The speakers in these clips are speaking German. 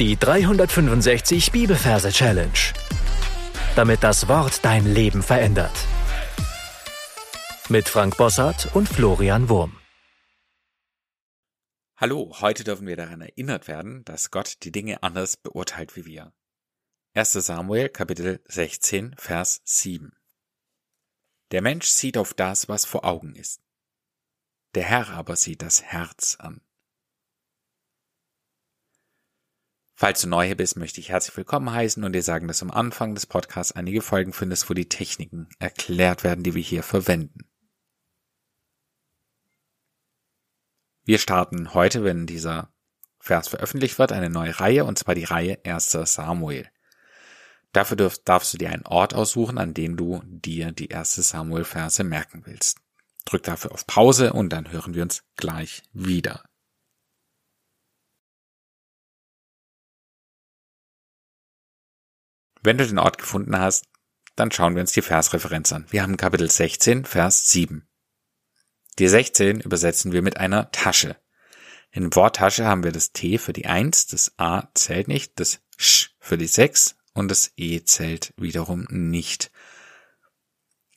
Die 365 Bibelverse Challenge. Damit das Wort dein Leben verändert. Mit Frank Bossart und Florian Wurm. Hallo, heute dürfen wir daran erinnert werden, dass Gott die Dinge anders beurteilt wie wir. 1. Samuel Kapitel 16 Vers 7 Der Mensch sieht auf das, was vor Augen ist. Der Herr aber sieht das Herz an. Falls du neu hier bist, möchte ich herzlich willkommen heißen und dir sagen, dass am Anfang des Podcasts einige Folgen findest, wo die Techniken erklärt werden, die wir hier verwenden. Wir starten heute, wenn dieser Vers veröffentlicht wird, eine neue Reihe, und zwar die Reihe 1. Samuel. Dafür darfst du dir einen Ort aussuchen, an dem du dir die 1. Samuel-Verse merken willst. Drück dafür auf Pause und dann hören wir uns gleich wieder. Wenn du den Ort gefunden hast, dann schauen wir uns die Versreferenz an. Wir haben Kapitel 16, Vers 7. Die 16 übersetzen wir mit einer Tasche. In dem Wort Tasche haben wir das T für die 1, das A zählt nicht, das Sch für die 6 und das E zählt wiederum nicht.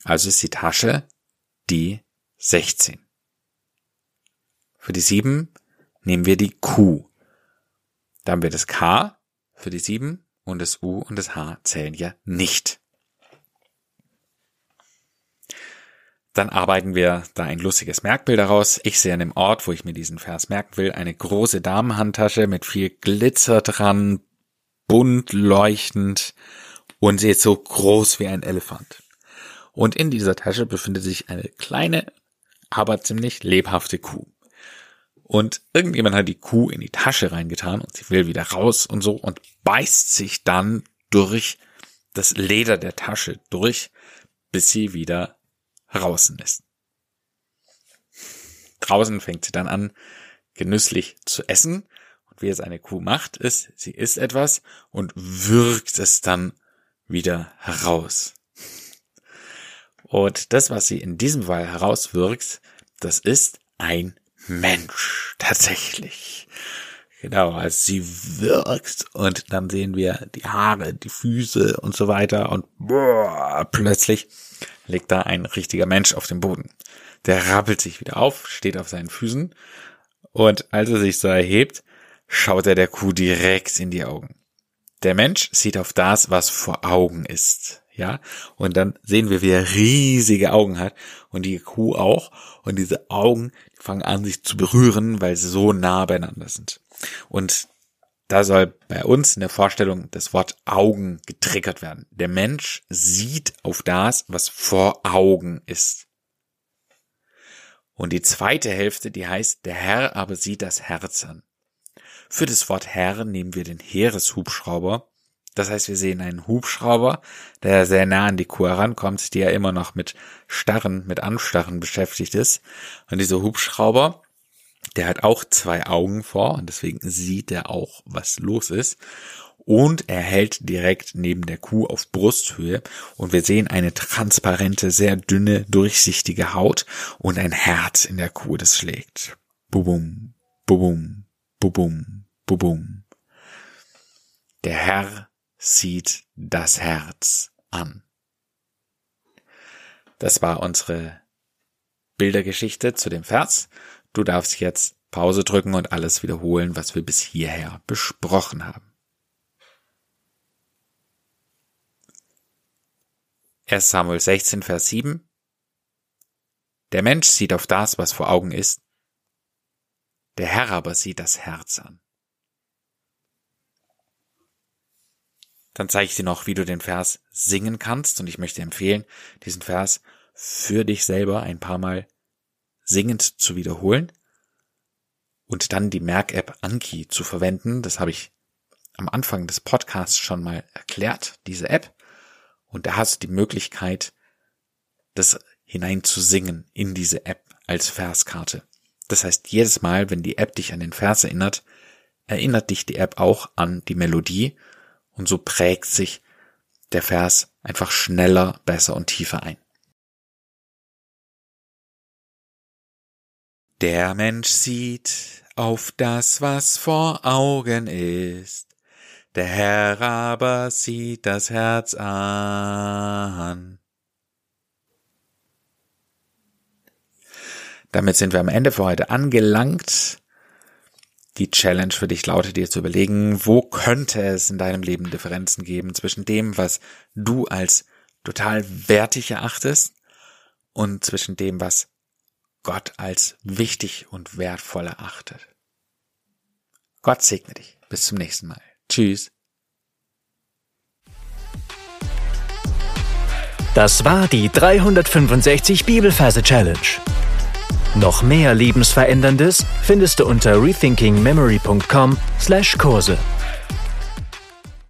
Also ist die Tasche die 16. Für die 7 nehmen wir die Q. Da haben wir das K für die 7 und das U und das H zählen ja nicht. Dann arbeiten wir da ein lustiges Merkbild daraus. Ich sehe an dem Ort, wo ich mir diesen Vers merken will, eine große Damenhandtasche mit viel Glitzer dran, bunt leuchtend und sie ist so groß wie ein Elefant. Und in dieser Tasche befindet sich eine kleine, aber ziemlich lebhafte Kuh. Und irgendjemand hat die Kuh in die Tasche reingetan und sie will wieder raus und so und beißt sich dann durch das Leder der Tasche durch, bis sie wieder draußen ist. Draußen fängt sie dann an, genüsslich zu essen. Und wie es eine Kuh macht, ist, sie isst etwas und wirkt es dann wieder heraus. Und das, was sie in diesem Fall herauswirkt, das ist ein Mensch, tatsächlich. Genau, als sie wirkt und dann sehen wir die Haare, die Füße und so weiter und boah, plötzlich liegt da ein richtiger Mensch auf dem Boden. Der rappelt sich wieder auf, steht auf seinen Füßen und als er sich so erhebt, schaut er der Kuh direkt in die Augen. Der Mensch sieht auf das, was vor Augen ist ja, und dann sehen wir, wie er riesige Augen hat und die Kuh auch und diese Augen fangen an sich zu berühren, weil sie so nah beieinander sind. Und da soll bei uns in der Vorstellung das Wort Augen getriggert werden. Der Mensch sieht auf das, was vor Augen ist. Und die zweite Hälfte, die heißt, der Herr aber sieht das Herz an. Für das Wort Herr nehmen wir den Heereshubschrauber das heißt, wir sehen einen Hubschrauber, der sehr nah an die Kuh herankommt, die ja immer noch mit Starren, mit Anstarren beschäftigt ist. Und dieser Hubschrauber, der hat auch zwei Augen vor und deswegen sieht er auch, was los ist. Und er hält direkt neben der Kuh auf Brusthöhe und wir sehen eine transparente, sehr dünne, durchsichtige Haut und ein Herz in der Kuh, das schlägt. Bubum, bubum, bubum, bubum. Der Herr sieht das Herz an. Das war unsere Bildergeschichte zu dem Vers. Du darfst jetzt Pause drücken und alles wiederholen, was wir bis hierher besprochen haben. 1 Samuel 16, Vers 7 Der Mensch sieht auf das, was vor Augen ist, der Herr aber sieht das Herz an. Dann zeige ich dir noch, wie du den Vers singen kannst. Und ich möchte empfehlen, diesen Vers für dich selber ein paar Mal singend zu wiederholen und dann die Merk-App Anki zu verwenden. Das habe ich am Anfang des Podcasts schon mal erklärt, diese App. Und da hast du die Möglichkeit, das hinein zu singen in diese App als Verskarte. Das heißt, jedes Mal, wenn die App dich an den Vers erinnert, erinnert dich die App auch an die Melodie und so prägt sich der Vers einfach schneller, besser und tiefer ein. Der Mensch sieht auf das, was vor Augen ist. Der Herr aber sieht das Herz an. Damit sind wir am Ende für heute angelangt. Die Challenge für dich lautet dir zu überlegen, wo könnte es in deinem Leben Differenzen geben zwischen dem, was du als total wertig erachtest und zwischen dem, was Gott als wichtig und wertvoll erachtet. Gott segne dich. Bis zum nächsten Mal. Tschüss. Das war die 365 Bibelferse Challenge. Noch mehr Lebensveränderndes findest du unter rethinkingmemory.com/Kurse.